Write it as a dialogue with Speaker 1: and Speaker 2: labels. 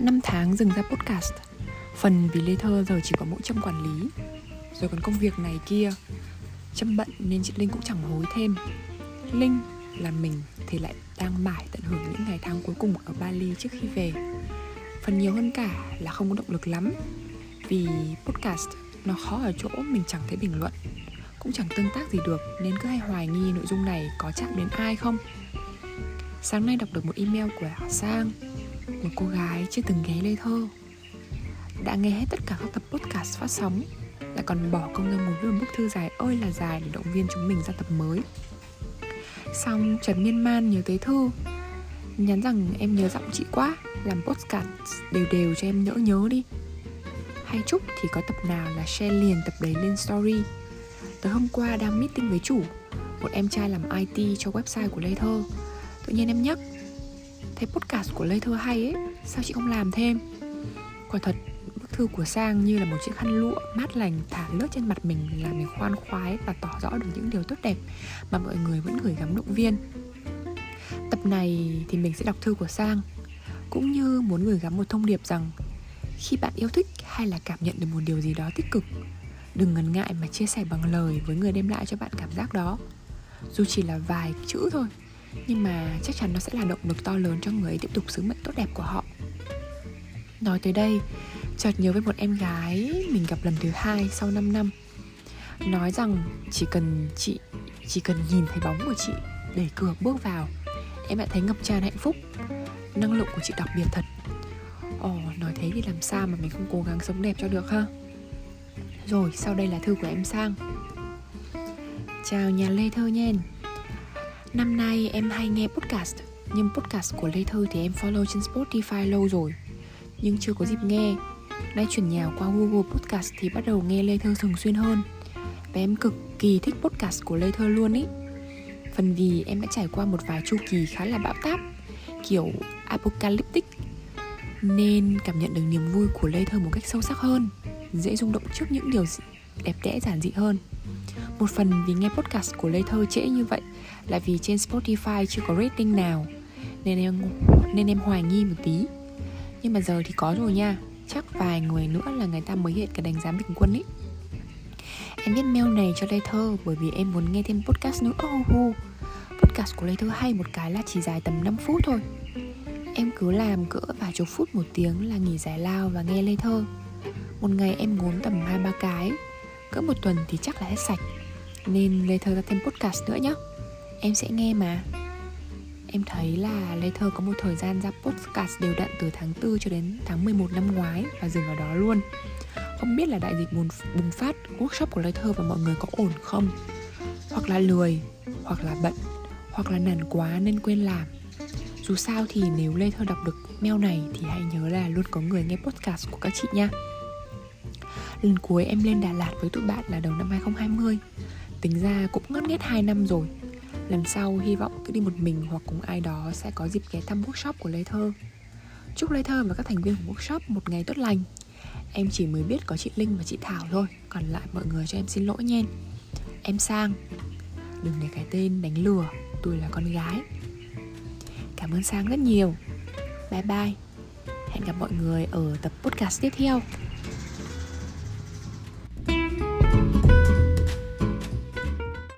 Speaker 1: 5 tháng dừng ra podcast. Phần vì Lê Thơ giờ chỉ có mỗi Trâm quản lý. Rồi còn công việc này kia. Trâm bận nên chị Linh cũng chẳng hối thêm. Linh là mình thì lại đang mải tận hưởng những ngày tháng cuối cùng ở Bali trước khi về. Phần nhiều hơn cả là không có động lực lắm. Vì podcast nó khó ở chỗ mình chẳng thấy bình luận, Cũng chẳng tương tác gì được, Nên cứ hay hoài nghi nội dung này có chạm đến ai không. Sáng nay đọc được một email của Sang. Một cô gái chưa từng ghé lê thơ. Đã nghe hết tất cả các tập podcast phát sóng Lại còn bỏ công ra một viết bức thư dài ơi là dài Để động viên chúng mình ra tập mới. Xong, Trần Miên Man nhớ tới thư, Nhắn rằng em nhớ giọng chị quá, Làm podcast đều đều cho em nhỡ nhớ đi. Hay chúc thì có tập nào là share liền tập đấy lên story. Tới hôm qua đang meeting với chủ, Một em trai làm IT cho website của Lê Thơ. Tự nhiên em nhắc Thấy podcast của Lê Thơ hay ấy, Sao chị không làm thêm Quả thật, bức thư của Sang như là một chiếc khăn lụa mát lành thả lướt trên mặt mình làm mình khoan khoái và tỏ rõ được những điều tốt đẹp mà mọi người vẫn gửi gắm động viên. Tập này thì mình sẽ đọc thư của Sang, cũng như muốn gửi gắm một thông điệp rằng khi bạn yêu thích hay là cảm nhận được một điều gì đó tích cực, đừng ngần ngại mà chia sẻ bằng lời với người đem lại cho bạn cảm giác đó dù chỉ là vài chữ thôi nhưng mà chắc chắn nó sẽ là động lực to lớn cho người ấy tiếp tục sứ mệnh tốt đẹp của họ. Nói tới đây, chợt nhớ với một em gái mình gặp lần thứ hai sau 5 năm. Nói rằng chỉ cần chị, chỉ cần nhìn thấy bóng của chị đẩy cửa bước vào, em đã thấy ngập tràn hạnh phúc, năng lượng của chị đặc biệt thật. Ồ, nói thế thì làm sao mà mình không cố gắng sống đẹp cho được ha? Rồi, sau đây là thư của em sang. Chào nhà lê thơ nhen năm nay em hay nghe podcast, nhưng podcast của lê Thư thì em follow trên spotify lâu rồi, nhưng chưa có dịp nghe. Nay chuyển nhà qua Google Podcast thì bắt đầu nghe Lê Thơ thường xuyên hơn. Và em cực kỳ thích podcast của Lê Thơ luôn ý. Phần vì em đã trải qua một vài chu kỳ khá là bão táp, Kiểu apocalyptic, Nên cảm nhận được niềm vui của Lê Thơ một cách sâu sắc hơn, Dễ rung động trước những điều đẹp đẽ giản dị hơn. Một phần vì nghe podcast của Lê Thơ trễ như vậy Là vì trên Spotify chưa có rating nào. Nên em, nên em hoài nghi một tí. Nhưng mà giờ thì có rồi nha. Chắc vài người nữa là người ta mới hiện cái đánh giá bình quân ý Em viết mail này cho Lê Thơ bởi vì em muốn nghe thêm podcast nữa. Oh, oh. Podcast của Lê Thơ hay một cái là chỉ dài tầm 5 phút thôi. Em cứ làm cỡ vài chục phút một tiếng là nghỉ giải lao và nghe Lê Thơ. Một ngày em ngốn tầm 2-3 cái. Cỡ một tuần thì chắc là hết sạch. Nên Lê Thơ ra thêm podcast nữa nhé Em sẽ nghe mà. Em thấy là Lê Thơ có một thời gian ra podcast đều đặn từ tháng 4 cho đến tháng 11 năm ngoái và dừng ở đó luôn. Không biết là đại dịch bùng, bùng phát workshop của Lê Thơ và mọi người có ổn không? Hoặc là lười, hoặc là bận, hoặc là nản quá nên quên làm. Dù sao thì nếu Lê Thơ đọc được mail này thì hãy nhớ là luôn có người nghe podcast của các chị nha. Lần cuối em lên Đà Lạt với tụi bạn là đầu năm 2020 Tính ra cũng ngất nghét 2 năm rồi. Lần sau hy vọng cứ đi một mình hoặc cùng ai đó sẽ có dịp ghé thăm workshop của Lê Thơ. Chúc Lê Thơ và các thành viên của workshop một ngày tốt lành. Em chỉ mới biết có chị Linh và chị Thảo thôi, Còn lại mọi người cho em xin lỗi nhen. Em Sang. Đừng để cái tên đánh lừa, Tôi là con gái. Cảm ơn Sang rất nhiều. Bye bye. Hẹn gặp mọi người ở tập podcast tiếp theo.